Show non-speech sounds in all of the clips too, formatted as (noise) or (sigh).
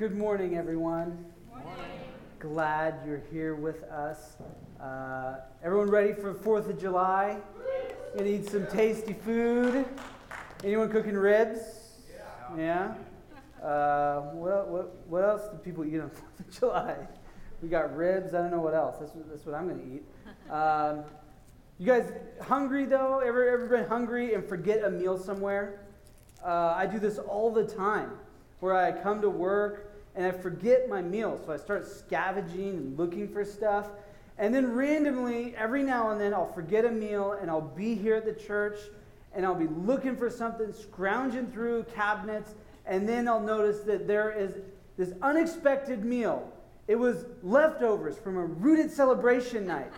Good morning, everyone. Morning. Glad you're here with us. Uh, everyone ready for 4th of July? Gonna eat some tasty food. Anyone cooking ribs? Yeah. yeah? Uh, what, what, what else do people eat on (laughs) 4th of July? We got ribs. I don't know what else. That's, that's what I'm going to eat. Um, you guys hungry, though? Ever, ever been hungry and forget a meal somewhere? Uh, I do this all the time where I come to work and I forget my meal. So I start scavenging and looking for stuff. And then randomly, every now and then, I'll forget a meal and I'll be here at the church and I'll be looking for something, scrounging through cabinets, and then I'll notice that there is this unexpected meal. It was leftovers from a rooted celebration night.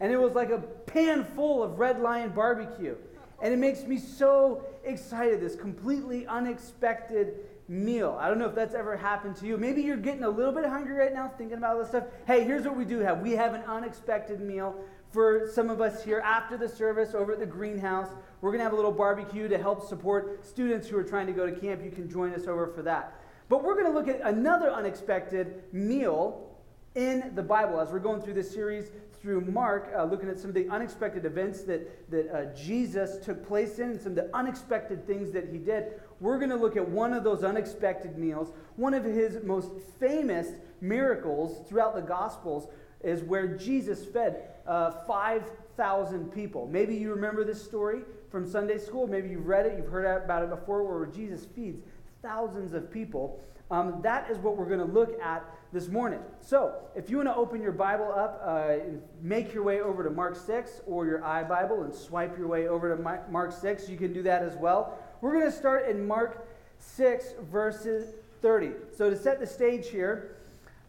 And it was like a pan full of Red Lion barbecue. And it makes me so excited, this completely unexpected meal. I don't know if that's ever happened to you. Maybe you're getting a little bit hungry right now thinking about all this stuff. Hey, here's what we do have we have an unexpected meal for some of us here after the service over at the greenhouse. We're going to have a little barbecue to help support students who are trying to go to camp. You can join us over for that. But we're going to look at another unexpected meal in the Bible as we're going through this series through Mark, uh, looking at some of the unexpected events that, that uh, Jesus took place in and some of the unexpected things that he did. We're going to look at one of those unexpected meals. One of his most famous miracles throughout the Gospels is where Jesus fed uh, 5,000 people. Maybe you remember this story from Sunday school. Maybe you've read it, you've heard about it before, where Jesus feeds thousands of people. Um, that is what we're going to look at this morning. So, if you want to open your Bible up, uh, make your way over to Mark 6 or your iBible and swipe your way over to Mark 6, you can do that as well. We're going to start in Mark 6, verses 30. So, to set the stage here,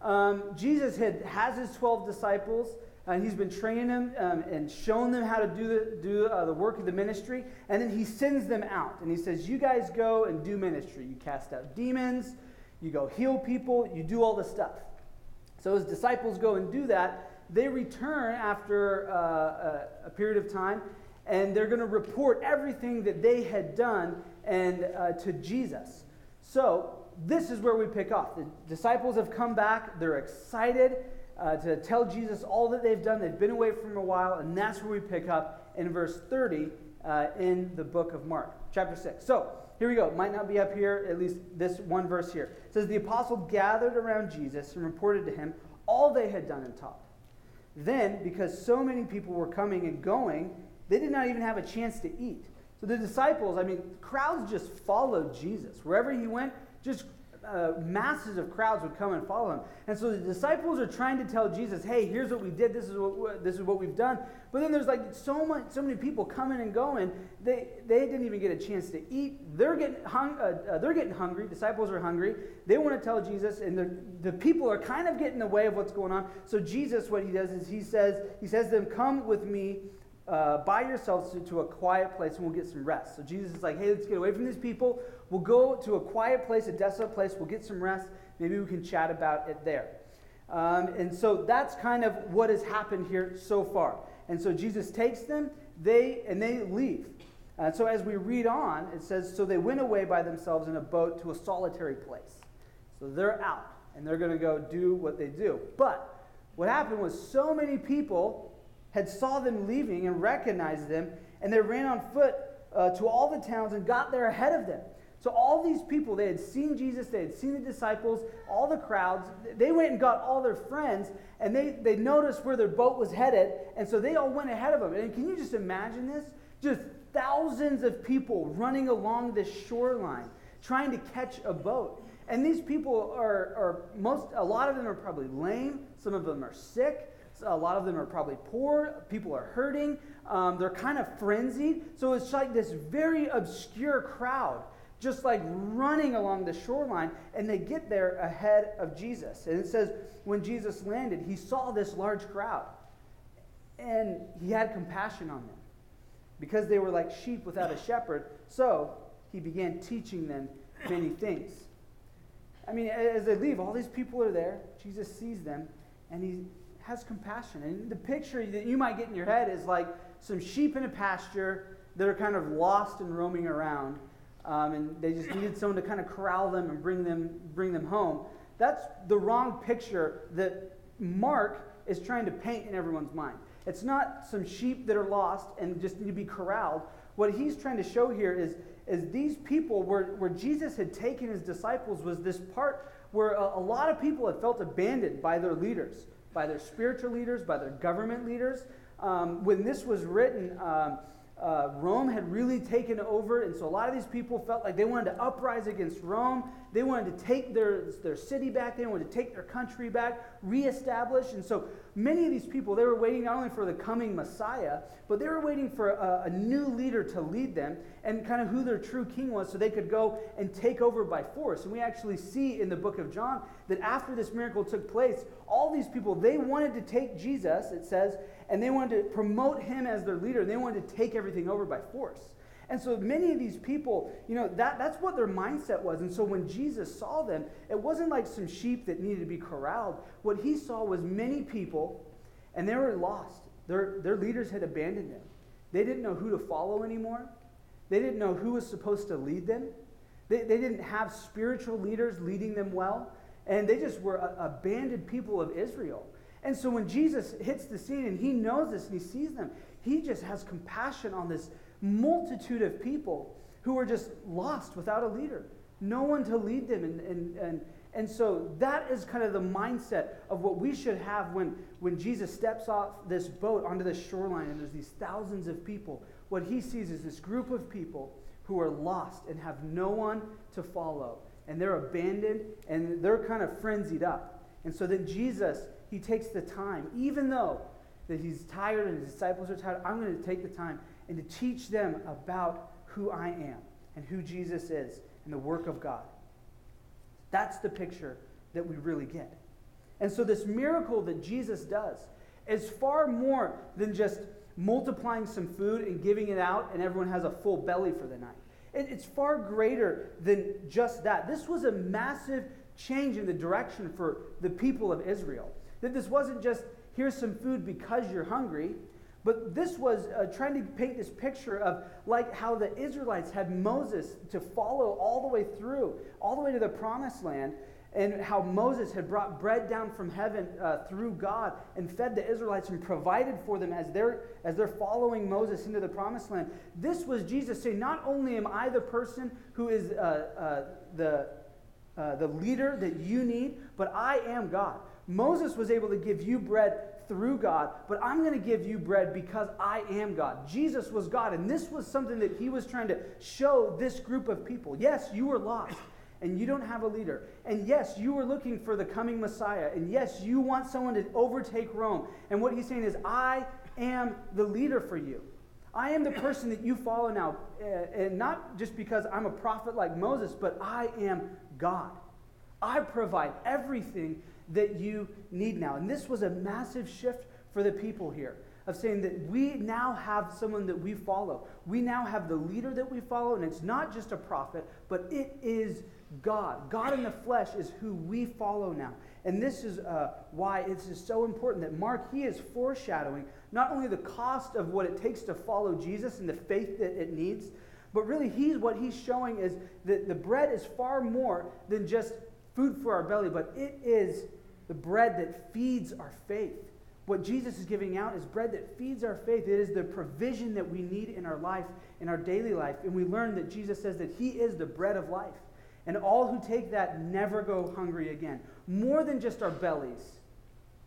um, Jesus had, has his 12 disciples. And he's been training them um, and showing them how to do, the, do uh, the work of the ministry. And then he sends them out. And he says, You guys go and do ministry. You cast out demons, you go heal people, you do all the stuff. So his disciples go and do that. They return after uh, a, a, period of time, and they're going to report everything that they had done and uh, to Jesus. So this is where we pick off. The disciples have come back. They're excited uh, to tell Jesus all that they've done. They've been away from a while, and that's where we pick up in verse 30 uh, in the book of Mark, chapter 6. So here we go. Might not be up here, at least this one verse here. It says, The apostle gathered around Jesus and reported to him all they had done and taught. Then, because so many people were coming and going, they did not even have a chance to eat. So the disciples, I mean, crowds just followed Jesus. Wherever he went, just uh, masses of crowds would come and follow him. And so the disciples are trying to tell Jesus, hey, here's what we did, this is what, this is what we've done. But then there's like so much, so many people coming and going, they, they didn't even get a chance to eat. They're getting, hung, uh, uh, they're getting hungry. Disciples are hungry. They want to tell Jesus, and the, the people are kind of getting in the way of what's going on. So Jesus, what he does is he says, he says to them, come with me uh, by yourselves to, to, a quiet place and we'll get some rest. So Jesus is like, hey, let's get away from these people. We'll go to a quiet place, a desolate place. We'll get some rest. Maybe we can chat about it there. Um, and so that's kind of what has happened here so far. And so Jesus takes them, they and they leave. Uh, so as we read on, it says, so they went away by themselves in a boat to a solitary place. So they're out and they're going to go do what they do. But what happened was so many people had saw them leaving and recognized them, and they ran on foot uh, to all the towns and got there ahead of them. So all these people, they had seen Jesus, they had seen the disciples, all the crowds. They went and got all their friends, and they, they noticed where their boat was headed, and so they all went ahead of them. And can you just imagine this? Just thousands of people running along this shoreline, trying to catch a boat. And these people are, are most, a lot of them are probably lame, some of them are sick. A lot of them are probably poor. People are hurting. Um, they're kind of frenzied. So it's like this very obscure crowd just like running along the shoreline, and they get there ahead of Jesus. And it says, when Jesus landed, he saw this large crowd, and he had compassion on them because they were like sheep without a shepherd. So he began teaching them many things. I mean, as they leave, all these people are there. Jesus sees them, and he has compassion. And the picture that you might get in your head is like some sheep in a pasture that are kind of lost and roaming around um, and they just needed someone to kind of corral them and bring them, bring them home. That's the wrong picture that Mark is trying to paint in everyone's mind. It's not some sheep that are lost and just need to be corralled. What he's trying to show here is, is these people, where, where Jesus had taken his disciples, was this part where a, a lot of people had felt abandoned by their leaders, by their spiritual leaders, by their government leaders. Um, when this was written, um, uh, Rome had really taken over, and so a lot of these people felt like they wanted to uprise against Rome. They wanted to take their, their city back, they wanted to take their country back, reestablish. And so many of these people, they were waiting not only for the coming Messiah, but they were waiting for a, a new leader to lead them and kind of who their true king was so they could go and take over by force. And we actually see in the book of John that after this miracle took place, all these people, they wanted to take Jesus, it says, and they wanted to promote him as their leader, they wanted to take everything over by force. And so many of these people, you know, that, that's what their mindset was. And so when Jesus saw them, it wasn't like some sheep that needed to be corralled. What he saw was many people, and they were lost. Their, their leaders had abandoned them. They didn't know who to follow anymore, they didn't know who was supposed to lead them. They, they didn't have spiritual leaders leading them well. And they just were a, abandoned people of Israel. And so when Jesus hits the scene and he knows this and he sees them, he just has compassion on this multitude of people who are just lost without a leader, no one to lead them. And, and, and, and so that is kind of the mindset of what we should have when, when Jesus steps off this boat onto the shoreline and there's these thousands of people. What he sees is this group of people who are lost and have no one to follow. And they're abandoned and they're kind of frenzied up. And so then Jesus he takes the time, even though that he's tired and his disciples are tired, I'm going to take the time and to teach them about who I am and who Jesus is and the work of God. That's the picture that we really get. And so, this miracle that Jesus does is far more than just multiplying some food and giving it out, and everyone has a full belly for the night. It's far greater than just that. This was a massive change in the direction for the people of Israel. That this wasn't just, here's some food because you're hungry, but this was uh, trying to paint this picture of like how the Israelites had Moses to follow all the way through, all the way to the promised land, and how Moses had brought bread down from heaven uh, through God and fed the Israelites and provided for them as they're, as they're following Moses into the promised land. This was Jesus saying, Not only am I the person who is uh, uh the, uh, the leader that you need, but I am God. Moses was able to give you bread through God, but I'm going to give you bread because I am God. Jesus was God, and this was something that he was trying to show this group of people. Yes, you were lost, and you don't have a leader. And yes, you were looking for the coming Messiah. And yes, you want someone to overtake Rome. And what he's saying is, I am the leader for you. I am the person that you follow now. Uh, and not just because I'm a prophet like Moses, but I am God. I provide everything that you need now. And this was a massive shift for the people here of saying that we now have someone that we follow. We now have the leader that we follow, and it's not just a prophet, but it is God. God in the flesh is who we follow now. And this is uh, why it's just so important that Mark, he is foreshadowing not only the cost of what it takes to follow Jesus and the faith that it needs, but really he's what he's showing is that the bread is far more than just food for our belly, but it is the bread that feeds our faith. What Jesus is giving out is bread that feeds our faith. It is the provision that we need in our life, in our daily life. And we learn that Jesus says that He is the bread of life. And all who take that never go hungry again. More than just our bellies,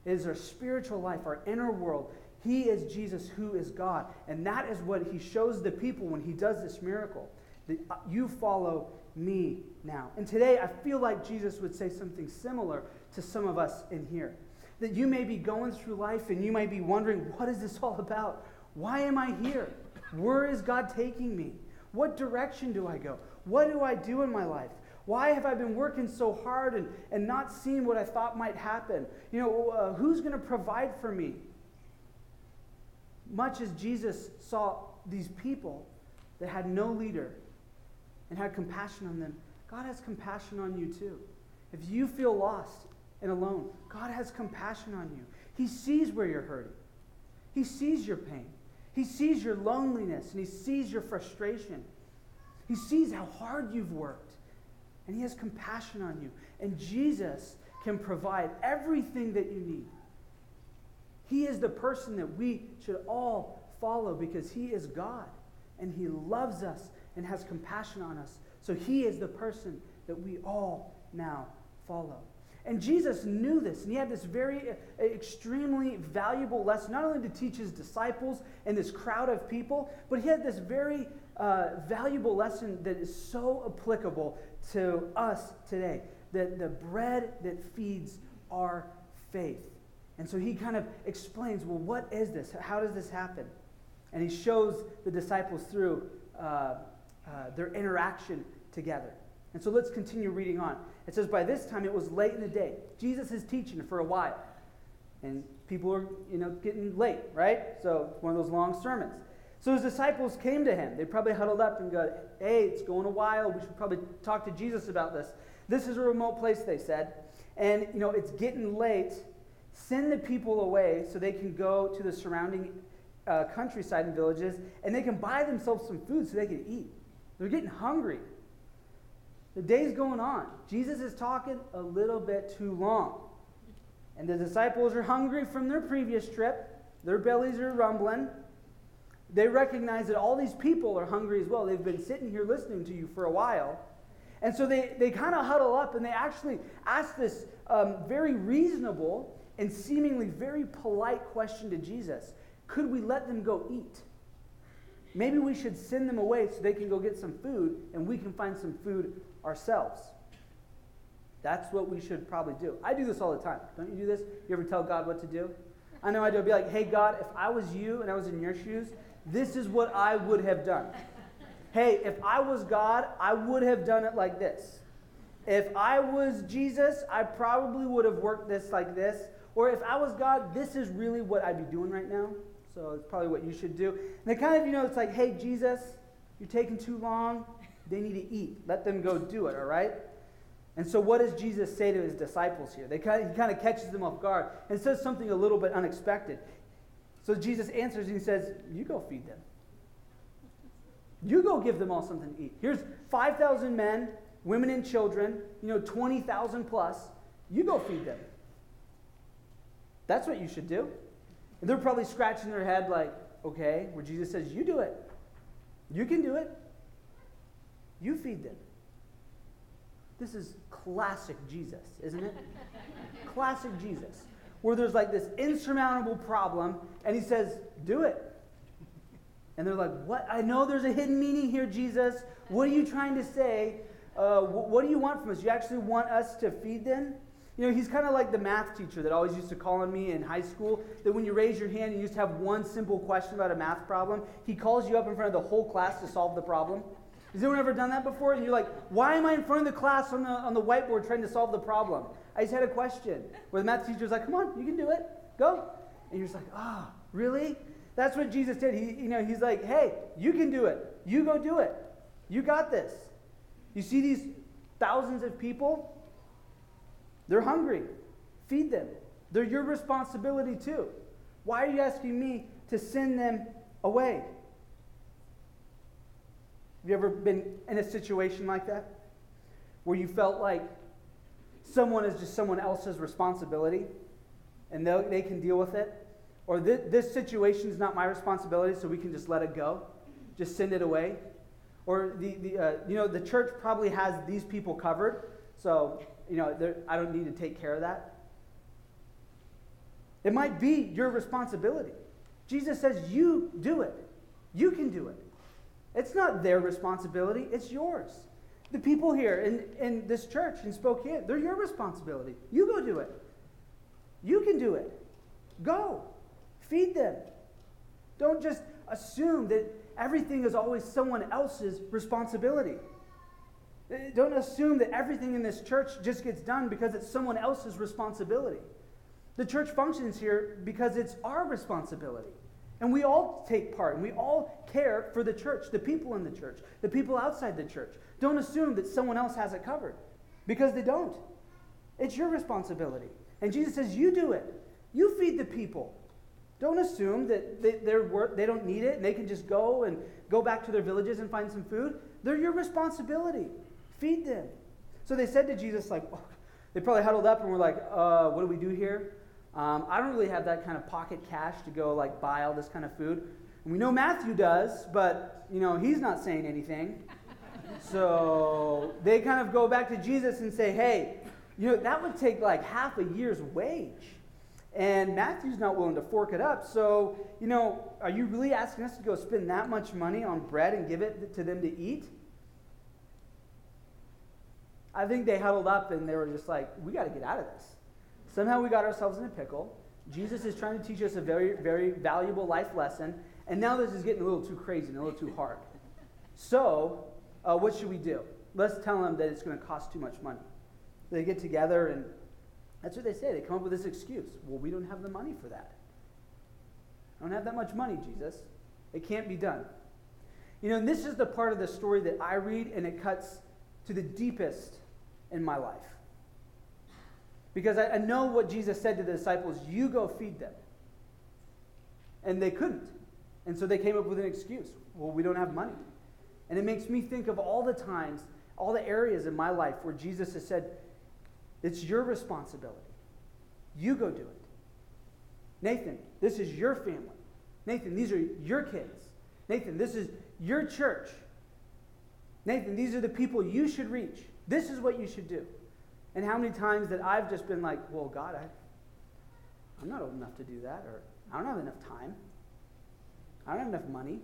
it is our spiritual life, our inner world. He is Jesus who is God. And that is what He shows the people when He does this miracle. That uh, you follow me now. And today, I feel like Jesus would say something similar to some of us in here. That you may be going through life and you might be wondering, what is this all about? Why am I here? Where is God taking me? What direction do I go? What do I do in my life? Why have I been working so hard and, and not seeing what I thought might happen? You know, uh, who's going to provide for me? Much as Jesus saw these people that had no leader and had compassion on them, God has compassion on you too. If you feel lost and alone. God has compassion on you. He sees where you're hurting, He sees your pain, He sees your loneliness, and He sees your frustration. He sees how hard you've worked. and He has compassion on you. And Jesus can provide everything that you need. He is the person that we should all follow because He is God and He loves us and has compassion on us. So He is the person that we all now follow. And Jesus knew this, and he had this very uh, extremely valuable lesson, not only to teach his disciples and this crowd of people, but he had this very uh, valuable lesson that is so applicable to us today that the bread that feeds our faith. And so he kind of explains well, what is this? How does this happen? And he shows the disciples through uh, uh, their interaction together. And so let's continue reading on. It says, By this time it was late in the day. Jesus is teaching for a while. And people are, you know, getting late, right? So one of those long sermons. So his disciples came to him. They probably huddled up and go, Hey, it's going a while. We should probably talk to Jesus about this. This is a remote place, they said. And, you know, it's getting late. Send the people away so they can go to the surrounding uh, countryside and villages and they can buy themselves some food so they can eat. They're getting hungry. The day's going on. Jesus is talking a little bit too long. And the disciples are hungry from their previous trip. Their bellies are rumbling. They recognize that all these people are hungry as well. They've been sitting here listening to you for a while. And so they, they kind of huddle up and they actually ask this um, very reasonable and seemingly very polite question to Jesus Could we let them go eat? Maybe we should send them away so they can go get some food and we can find some food ourselves. That's what we should probably do. I do this all the time. Don't you do this? You ever tell God what to do? I know I do. I'd be like, hey, God, if I was you and I was in your shoes, this is what I would have done. hey, if I was God, I would have done it like this. If I was Jesus, I probably would have worked this like this. Or if I was God, this is really what I'd be doing right now. So it's probably what you should do. And they kind of, you know, it's like, hey, Jesus, you're taking too long. They need to eat. Let them go do it, all right? And so, what does Jesus say to his disciples here? They kind of, he kind of catches them off guard and says something a little bit unexpected. So, Jesus answers and he says, You go feed them. You go give them all something to eat. Here's 5,000 men, women, and children, you know, 20,000 plus. You go feed them. That's what you should do. And they're probably scratching their head like, okay, where Jesus says, You do it. You can do it. You feed them. This is classic Jesus, isn't it? (laughs) classic Jesus. Where there's like this insurmountable problem, and he says, Do it. And they're like, What? I know there's a hidden meaning here, Jesus. What are you trying to say? Uh, what do you want from us? You actually want us to feed them? You know, he's kind of like the math teacher that always used to call on me in high school. That when you raise your hand and you just have one simple question about a math problem, he calls you up in front of the whole class to solve the problem. Has anyone ever done that before? And you're like, why am I in front of the class on the, on the whiteboard trying to solve the problem? I just had a question. Where the math teacher's like, come on, you can do it. Go. And you're just like, ah, oh, really? That's what Jesus did. He, you know, he's like, hey, you can do it. You go do it. You got this. You see these thousands of people? They're hungry. Feed them. They're your responsibility too. Why are you asking me to send them away? Have you ever been in a situation like that? Where you felt like someone is just someone else's responsibility and they can deal with it? Or this, this situation is not my responsibility, so we can just let it go? Just send it away? Or the, the uh, you know, the church probably has these people covered, so you know, I don't need to take care of that. It might be your responsibility. Jesus says, You do it. You can do it. It's not their responsibility, it's yours. The people here in, in this church in Spokane, they're your responsibility. You go do it. You can do it. Go. Feed them. Don't just assume that everything is always someone else's responsibility. Don't assume that everything in this church just gets done because it's someone else's responsibility. The church functions here because it's our responsibility. And we all take part and we all care for the church, the people in the church, the people outside the church. Don't assume that someone else has it covered because they don't. It's your responsibility. And Jesus says, You do it. You feed the people. Don't assume that they, they don't need it and they can just go and go back to their villages and find some food. They're your responsibility. Feed them. So they said to Jesus, like, they probably huddled up and were like, uh, what do we do here? Um, I don't really have that kind of pocket cash to go like buy all this kind of food. And we know Matthew does, but you know he's not saying anything. (laughs) so they kind of go back to Jesus and say, "Hey, you know that would take like half a year's wage." And Matthew's not willing to fork it up. So, you know, are you really asking us to go spend that much money on bread and give it to them to eat? I think they huddled up and they were just like, we got to get out of this. Somehow we got ourselves in a pickle. Jesus is trying to teach us a very, very valuable life lesson. And now this is getting a little too crazy and a little too hard. So, uh, what should we do? Let's tell them that it's going to cost too much money. They get together and that's what they say. They come up with this excuse. Well, we don't have the money for that. I don't have that much money, Jesus. It can't be done. You know, and this is the part of the story that I read and it cuts to the deepest in my life. Because I, I know what Jesus said to the disciples you go feed them. And they couldn't. And so they came up with an excuse. Well, we don't have money. And it makes me think of all the times, all the areas in my life where Jesus has said, it's your responsibility. You go do it. Nathan, this is your family. Nathan, these are your kids. Nathan, this is your church. Nathan, these are the people you should reach. This is what you should do. And how many times that I've just been like, well, God, I, I'm not old enough to do that, or I don't have enough time. I don't have enough money.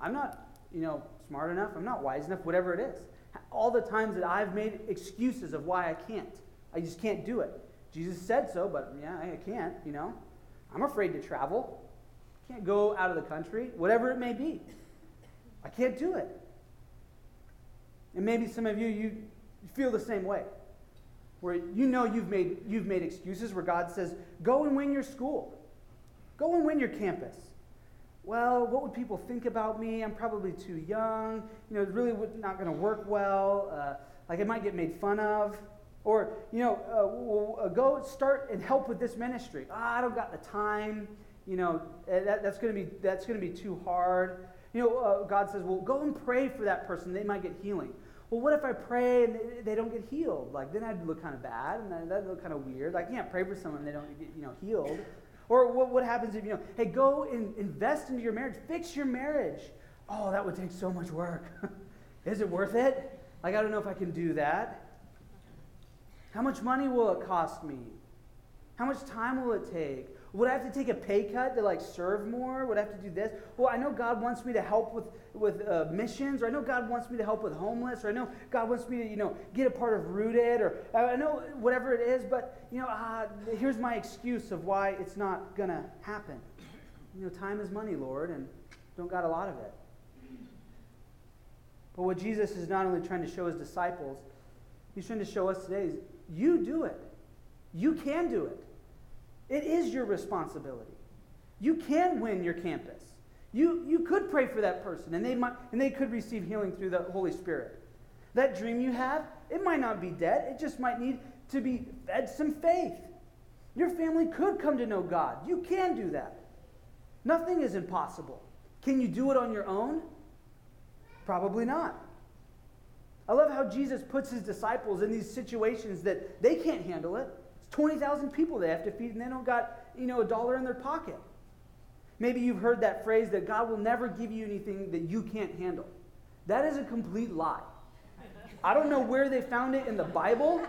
I'm not, you know, smart enough. I'm not wise enough, whatever it is. All the times that I've made excuses of why I can't. I just can't do it. Jesus said so, but yeah, I can't, you know. I'm afraid to travel. Can't go out of the country, whatever it may be. I can't do it. And maybe some of you, you feel the same way. Where you know you've made, you've made excuses where God says, go and win your school. Go and win your campus. Well, what would people think about me? I'm probably too young. You know, it's really not going to work well. Uh, like, I might get made fun of. Or, you know, uh, go start and help with this ministry. Oh, I don't got the time. You know, eh, that, that's going to be that's going to be too hard. You know, uh, God says, well, go and pray for that person. They might get healing. Well, what if I pray and they, don't get healed? Like, then I'd look kind of bad and that'd look kind of weird. I can't pray for someone and they don't get, you know, healed. Or what, what happens if, you know, hey, go and invest into your marriage, fix your marriage. Oh, that would take so much work. (laughs) Is it worth it? Like, I don't know if I can do that. How much money will it cost me? How much time will it take? Would I have to take a pay cut to like serve more? Would I have to do this? Well, I know God wants me to help with with uh, missions, or I know God wants me to help with homeless, or I know God wants me to you know get a part of Rooted, or I know whatever it is. But you know, uh, here's my excuse of why it's not gonna happen. You know, time is money, Lord, and don't got a lot of it. But what Jesus is not only trying to show his disciples, he's trying to show us today is you do it. You can do it. It is your responsibility. You can win your campus. You, you could pray for that person and they, might, and they could receive healing through the Holy Spirit. That dream you have, it might not be dead, it just might need to be fed some faith. Your family could come to know God. You can do that. Nothing is impossible. Can you do it on your own? Probably not. I love how Jesus puts his disciples in these situations that they can't handle it. 20,000 people they have to feed and they don't got, you know, a dollar in their pocket. Maybe you've heard that phrase that God will never give you anything that you can't handle. That is a complete lie. I don't know where they found it in the Bible,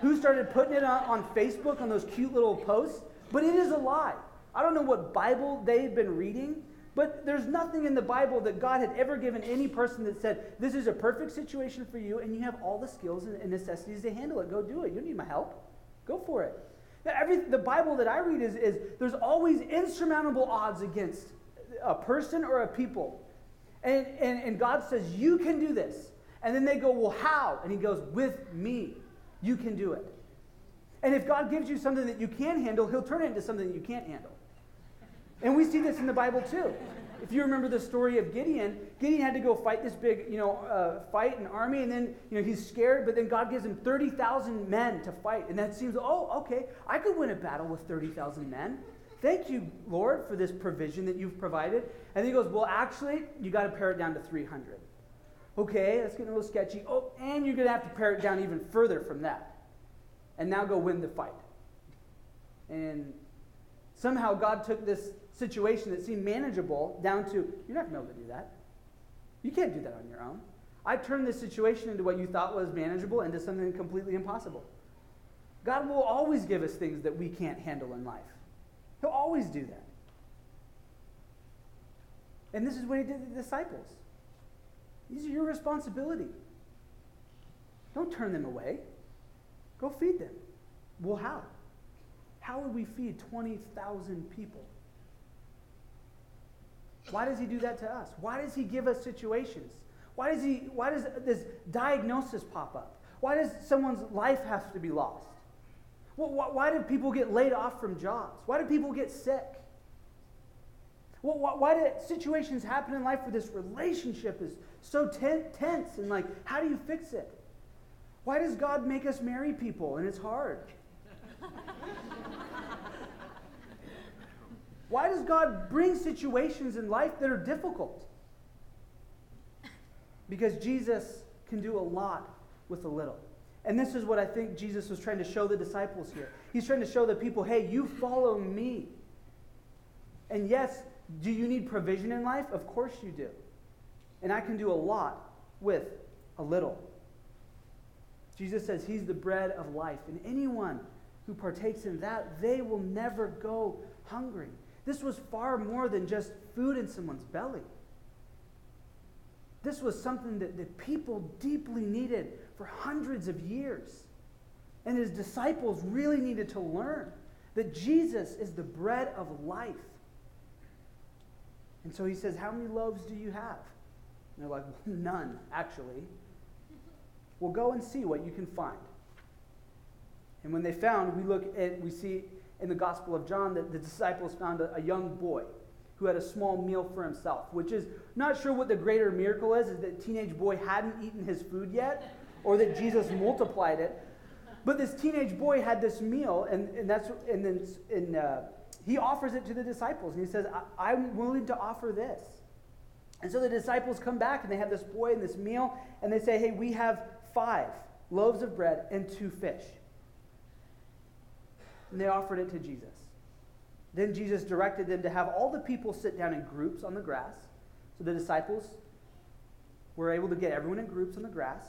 who started putting it on, Facebook on those cute little posts, but it is a lie. I don't know what Bible they've been reading, but there's nothing in the Bible that God had ever given any person that said, This is a perfect situation for you, and you have all the skills and necessities to handle it. Go do it. You don't need my help. Go for it. Every, the Bible that I read is, is there's always insurmountable odds against a person or a people. And, and, and God says, You can do this. And then they go, Well, how? And He goes, With me. You can do it. And if God gives you something that you can handle, He'll turn it into something that you can't handle. And we see this in the Bible too if you remember the story of Gideon, Gideon had to go fight this big, you know, uh, fight an army, and then, you know, he's scared, but then God gives him 30,000 men to fight. And that seems, oh, okay, I could win a battle with 30,000 men. Thank you, Lord, for this provision that you've provided. And he goes, well, actually, you got to pare it down to 300. Okay, that's getting a little sketchy. Oh, and you're to have to pare it down even further from that. And now go win the fight. And somehow God took this situation that seemed manageable down to you're not going to be able to do that. You can't do that on your own. I turned this situation into what you thought was manageable into something completely impossible. God will always give us things that we can't handle in life. He'll always do that. And this is what he did to the disciples. These are your responsibility. Don't turn them away. Go feed them. Well, how? How would we feed 20,000 people? Why does he do that to us? Why does he give us situations? Why does, he, why does this diagnosis pop up? Why does someone's life have to be lost? Why, why do people get laid off from jobs? Why do people get sick? Why, why do situations happen in life where this relationship is so tense and like, how do you fix it? Why does God make us marry people and it's hard? Why does God bring situations in life that are difficult? Because Jesus can do a lot with a little. And this is what I think Jesus was trying to show the disciples here. He's trying to show the people, hey, you follow me. And yes, do you need provision in life? Of course you do. And I can do a lot with a little. Jesus says he's the bread of life. And anyone who partakes in that, they will never go hungry. This was far more than just food in someone's belly. This was something that, that people deeply needed for hundreds of years. And his disciples really needed to learn that Jesus is the bread of life. And so he says, How many loaves do you have? And they're like, None, actually. Well, go and see what you can find. And when they found, we look at, we see in the Gospel of John that the disciples found a, a young boy who had a small meal for himself, which is not sure what the greater miracle is, is that teenage boy hadn't eaten his food yet, or that Jesus multiplied it. But this teenage boy had this meal, and, and that's and then and, uh, he offers it to the disciples, and he says, "I'm willing to offer this." And so the disciples come back, and they have this boy and this meal, and they say, "Hey, we have five loaves of bread and two fish." And they offered it to Jesus. Then Jesus directed them to have all the people sit down in groups on the grass. So the disciples were able to get everyone in groups on the grass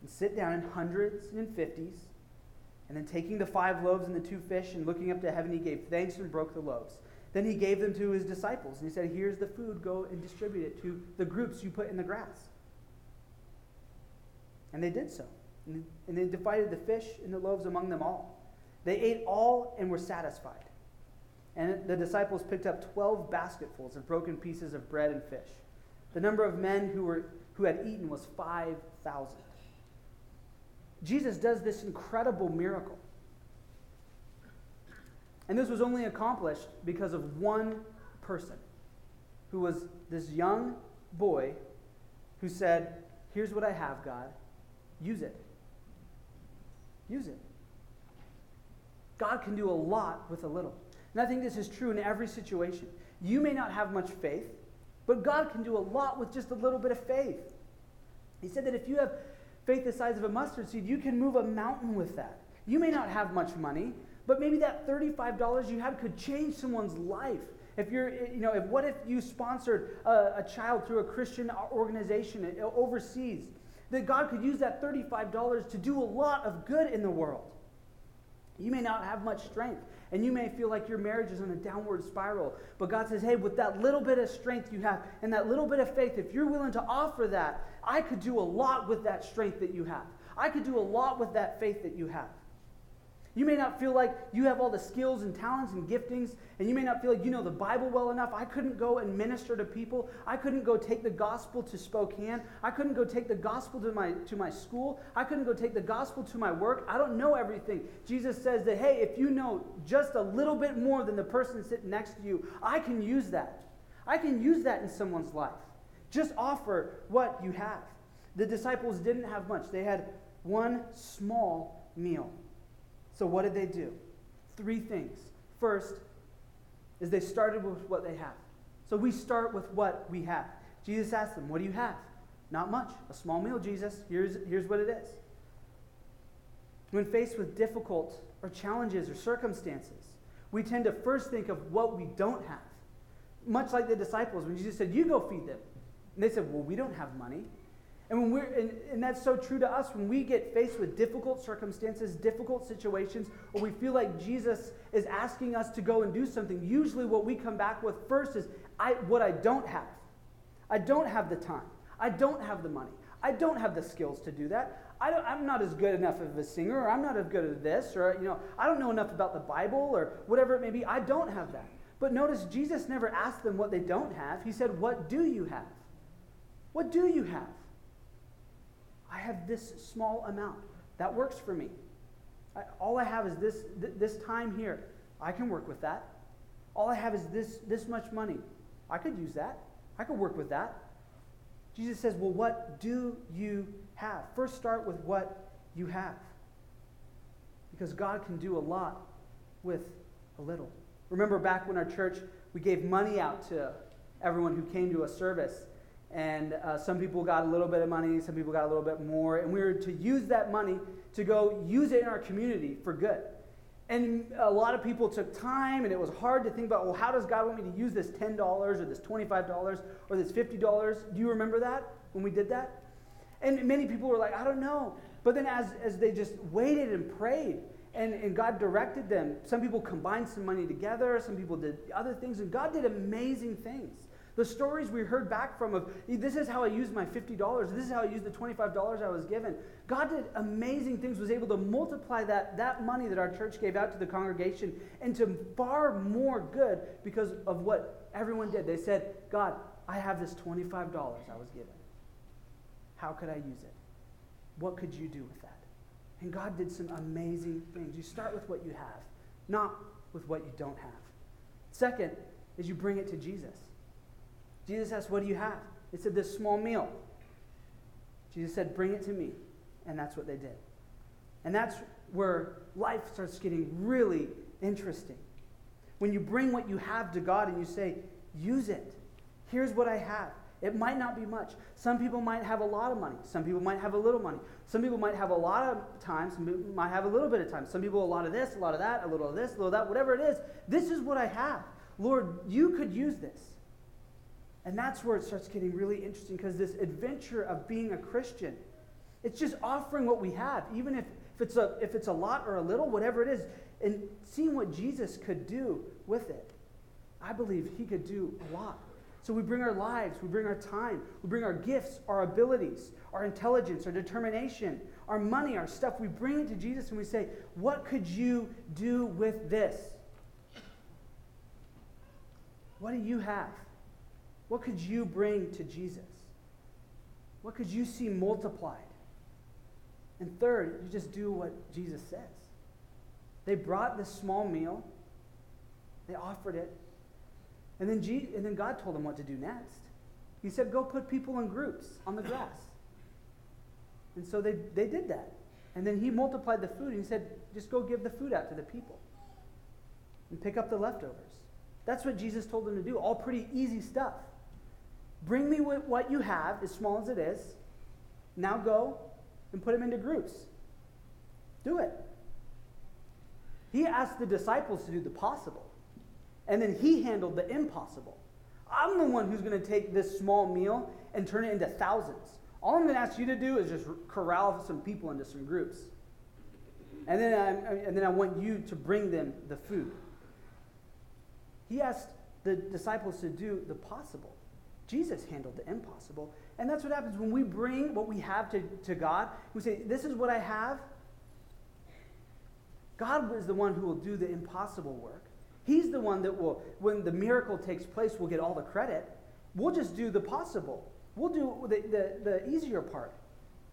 and sit down in hundreds and in fifties. And then taking the five loaves and the two fish and looking up to heaven, he gave thanks and broke the loaves. Then he gave them to his disciples. And he said, Here's the food, go and distribute it to the groups you put in the grass. And they did so. And they divided the fish and the loaves among them all. They ate all and were satisfied. And the disciples picked up 12 basketfuls of broken pieces of bread and fish. The number of men who, were, who had eaten was 5,000. Jesus does this incredible miracle. And this was only accomplished because of one person who was this young boy who said, Here's what I have, God. Use it. Use it. God can do a lot with a little. And I think this is true in every situation. You may not have much faith, but God can do a lot with just a little bit of faith. He said that if you have faith the size of a mustard seed, you can move a mountain with that. You may not have much money, but maybe that $35 you have could change someone's life. If you're, eh, you know, if what if you sponsored a, a child through a Christian organization eh, overseas, that God could use that $35 to do a lot of good in the world. You may not have much strength, and you may feel like your marriage is on a downward spiral. But God says, hey, with that little bit of strength you have and that little bit of faith, if you're willing to offer that, I could do a lot with that strength that you have. I could do a lot with that faith that you have. You may not feel like you have all the skills and talents and giftings, and you may not feel like you know the Bible well enough. I couldn't go and minister to people. I couldn't go take the gospel to Spokane. I couldn't go take the gospel to my, to my school. I couldn't go take the gospel to my work. I don't know everything. Jesus says that, hey, if you know just a little bit more than the person sitting next to you, I can use that. I can use that in someone's life. Just offer what you have. The disciples didn't have much, they had one small meal. So, what did they do? Three things. First, is they started with what they have. So, we start with what we have. Jesus asked them, What do you have? Not much. A small meal, Jesus. Here's, here's what it is. When faced with difficult or challenges or circumstances, we tend to first think of what we don't have. Much like the disciples, when Jesus said, You go feed them. And they said, Well, we don't have money. And, when we're, and, and that's so true to us when we get faced with difficult circumstances, difficult situations, or we feel like Jesus is asking us to go and do something, usually what we come back with first is I, what I don't have. I don't have the time. I don't have the money. I don't have the skills to do that. I am not as good enough of a singer, or I'm not as good at this, or you know, I don't know enough about the Bible, or whatever it may be. I don't have that. But notice Jesus never asked them what they don't have. He said, What do you have? What do you have? I have this small amount. That works for me. I, all I have is this, th- this time here. I can work with that. All I have is this, this much money. I could use that. I could work with that. Jesus says, Well, what do you have? First, start with what you have. Because God can do a lot with a little. Remember back when our church, we gave money out to everyone who came to a service. And uh, some people got a little bit of money, some people got a little bit more. And we were to use that money to go use it in our community for good. And a lot of people took time, and it was hard to think about, well, how does God want me to use this $10 or this $25 or this $50? Do you remember that when we did that? And many people were like, I don't know. But then as, as they just waited and prayed, and, and God directed them, some people combined some money together, some people did other things, and God did amazing things. The stories we heard back from of this is how I used my $50, this is how I used the $25 I was given. God did amazing things, was able to multiply that, that money that our church gave out to the congregation into far more good because of what everyone did. They said, God, I have this $25 I was given. How could I use it? What could you do with that? And God did some amazing things. You start with what you have, not with what you don't have. Second is you bring it to Jesus. Jesus asked, What do you have? They said, This small meal. Jesus said, Bring it to me. And that's what they did. And that's where life starts getting really interesting. When you bring what you have to God and you say, Use it. Here's what I have. It might not be much. Some people might have a lot of money. Some people might have a little money. Some people might have a lot of time. Some people might have a little bit of time. Some people a lot of this, a lot of that, a little of this, a little of that, whatever it is. This is what I have. Lord, you could use this. And that's where it starts getting really interesting because this adventure of being a Christian, it's just offering what we have, even if, if, it's a, if it's a lot or a little, whatever it is, and seeing what Jesus could do with it. I believe he could do a lot. So we bring our lives, we bring our time, we bring our gifts, our abilities, our intelligence, our determination, our money, our stuff. We bring it to Jesus and we say, What could you do with this? What do you have? What could you bring to Jesus? What could you see multiplied? And third, you just do what Jesus says. They brought this small meal, they offered it, and then, and then God told them what to do next. He said, Go put people in groups on the grass. And so they, they did that. And then he multiplied the food and he said, Just go give the food out to the people and pick up the leftovers. That's what Jesus told them to do. All pretty easy stuff. Bring me what you have, as small as it is. Now go and put them into groups. Do it. He asked the disciples to do the possible, and then he handled the impossible. I'm the one who's going to take this small meal and turn it into thousands. All I'm going to ask you to do is just corral some people into some groups. And then, I, and then I want you to bring them the food. He asked the disciples to do the possible. Jesus handled the impossible. And that's what happens when we bring what we have to, to God. We say, This is what I have. God is the one who will do the impossible work. He's the one that will, when the miracle takes place, will get all the credit. We'll just do the possible. We'll do the, the, the easier part.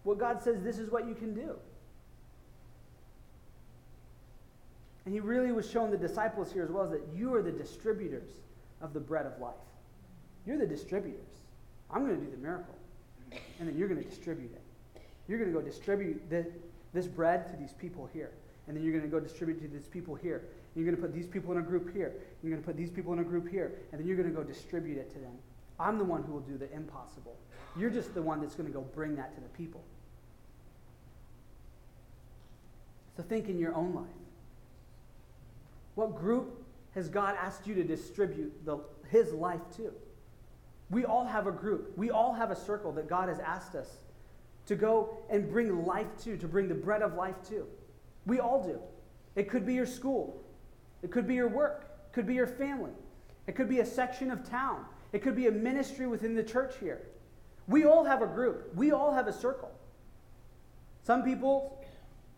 What God says, this is what you can do. And he really was showing the disciples here as well as that you are the distributors of the bread of life. You're the distributors. I'm going to do the miracle. And then you're going to distribute it. You're going to go distribute the, this bread to these people here. And then you're going to go distribute to these people here. And you're going to put these people in a group here. You're going to put these people in a group here. And then you're going to go distribute it to them. I'm the one who will do the impossible. You're just the one that's going to go bring that to the people. So think in your own life. What group has God asked you to distribute the, His life to? We all have a group. We all have a circle that God has asked us to go and bring life to, to bring the bread of life to. We all do. It could be your school, it could be your work, it could be your family, it could be a section of town, it could be a ministry within the church here. We all have a group, we all have a circle. Some people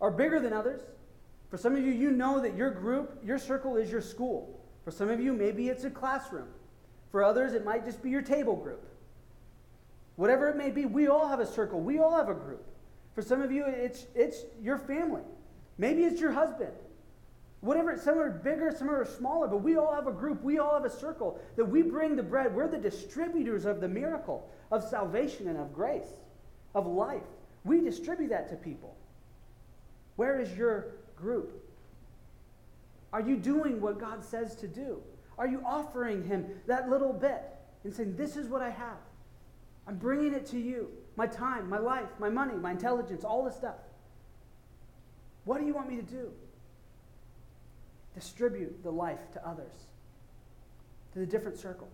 are bigger than others. For some of you, you know that your group, your circle is your school. For some of you, maybe it's a classroom. For others, it might just be your table group. Whatever it may be, we all have a circle. We all have a group. For some of you, it's, it's your family. Maybe it's your husband. Whatever, some are bigger, some are smaller, but we all have a group. We all have a circle that we bring the bread. We're the distributors of the miracle of salvation and of grace, of life. We distribute that to people. Where is your group? Are you doing what God says to do? Are you offering Him that little bit and saying, This is what I have? I'm bringing it to you my time, my life, my money, my intelligence, all this stuff. What do you want me to do? Distribute the life to others, to the different circles.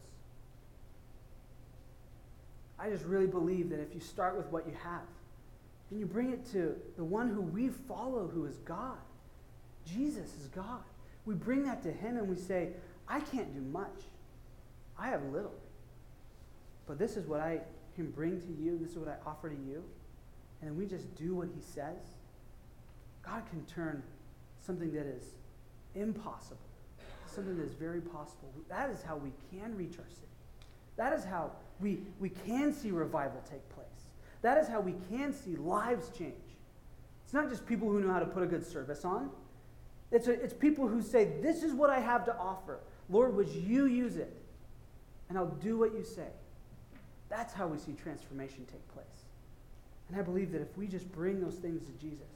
I just really believe that if you start with what you have, and you bring it to the one who we follow, who is God. Jesus is God. We bring that to Him and we say, I can't do much. I have little. But this is what I can bring to you. This is what I offer to you. And then we just do what He says. God can turn something that is impossible something that is very possible. That is how we can reach our city. That is how we, we can see revival take place. That is how we can see lives change. It's not just people who know how to put a good service on. It's, a, it's people who say, This is what I have to offer. Lord, would you use it? And I'll do what you say. That's how we see transformation take place. And I believe that if we just bring those things to Jesus,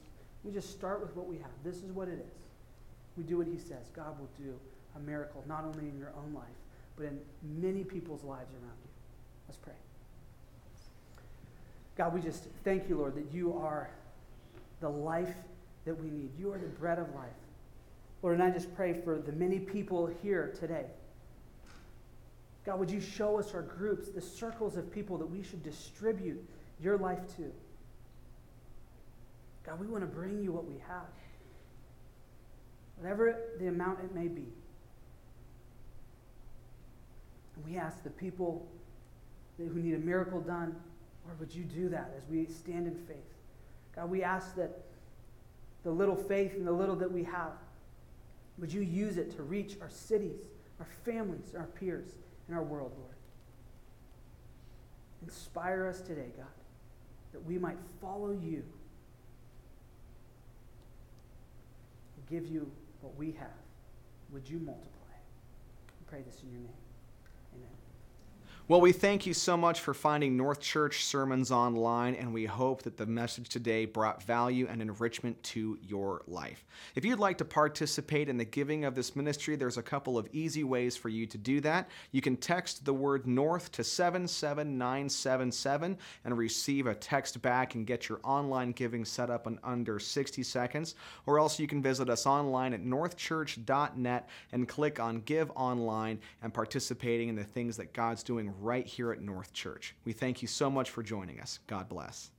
we just start with what we have. This is what it is. We do what he says. God will do a miracle, not only in your own life, but in many people's lives around you. Let's pray. God, we just thank you, Lord, that you are the life that we need. You are the bread of life. Lord, and I just pray for the many people here today. God, would you show us our groups, the circles of people that we should distribute your life to? God, we want to bring you what we have, whatever the amount it may be. And we ask the people who need a miracle done, Lord, would you do that as we stand in faith? God, we ask that the little faith and the little that we have, would you use it to reach our cities, our families, our peers, and our world, Lord? Inspire us today, God, that we might follow you and give you what we have. Would you multiply? Pray this in your name. Well, we thank you so much for finding North Church Sermons online, and we hope that the message today brought value and enrichment to your life. If you'd like to participate in the giving of this ministry, there's a couple of easy ways for you to do that. You can text the word North to 77977 and receive a text back and get your online giving set up in under 60 seconds, or else you can visit us online at northchurch.net and click on Give Online and participating in the things that God's doing right here at North Church. We thank you so much for joining us. God bless.